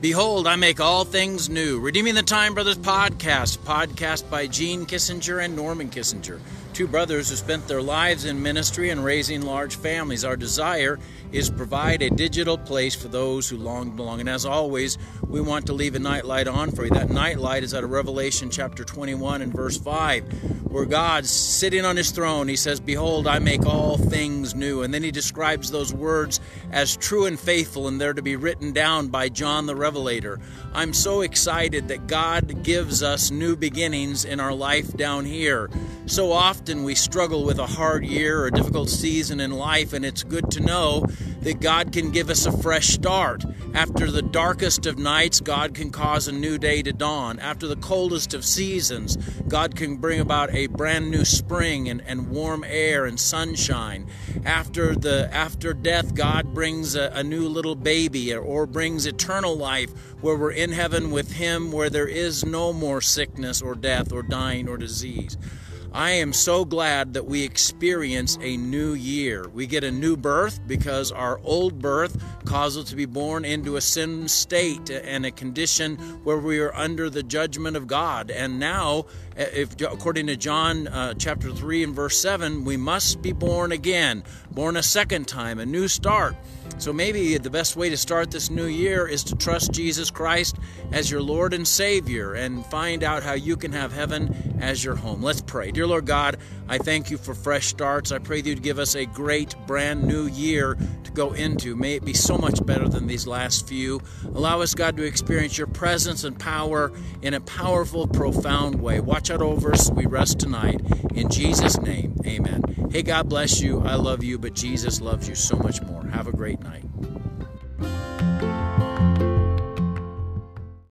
Behold, I make all things new. Redeeming the Time Brothers podcast, podcast by Gene Kissinger and Norman Kissinger, two brothers who spent their lives in ministry and raising large families. Our desire is provide a digital place for those who long belong. And as always, we want to leave a nightlight on for you. That nightlight is out of Revelation chapter 21 and verse 5, where God's sitting on his throne. He says, Behold, I make all things new. And then he describes those words as true and faithful, and they're to be written down by John the Revelator. I'm so excited that God gives us new beginnings in our life down here. So often we struggle with a hard year or a difficult season in life, and it's good to know that God can give us a fresh start. After the darkest of nights, God can cause a new day to dawn. After the coldest of seasons, God can bring about a brand new spring and, and warm air and sunshine. After the after death, God brings a, a new little baby or, or brings eternal life where we're in heaven with Him, where there is no more sickness or death or dying or disease. I am so glad that we experience a new year. We get a new birth because our old birth caused us to be born into a sin state and a condition where we are under the judgment of God. And now, if according to John uh, chapter 3 and verse 7, we must be born again, born a second time, a new start. So maybe the best way to start this new year is to trust Jesus Christ as your Lord and Savior and find out how you can have heaven as your home. Let's pray. Dear Lord God, I thank you for fresh starts. I pray that you'd give us a great brand new year to go into. May it be so much better than these last few. Allow us, God, to experience your presence and power in a powerful, profound way. Watch out over us. We rest tonight. In Jesus' name, amen. Hey, God bless you. I love you, but Jesus loves you so much more. Have a great night.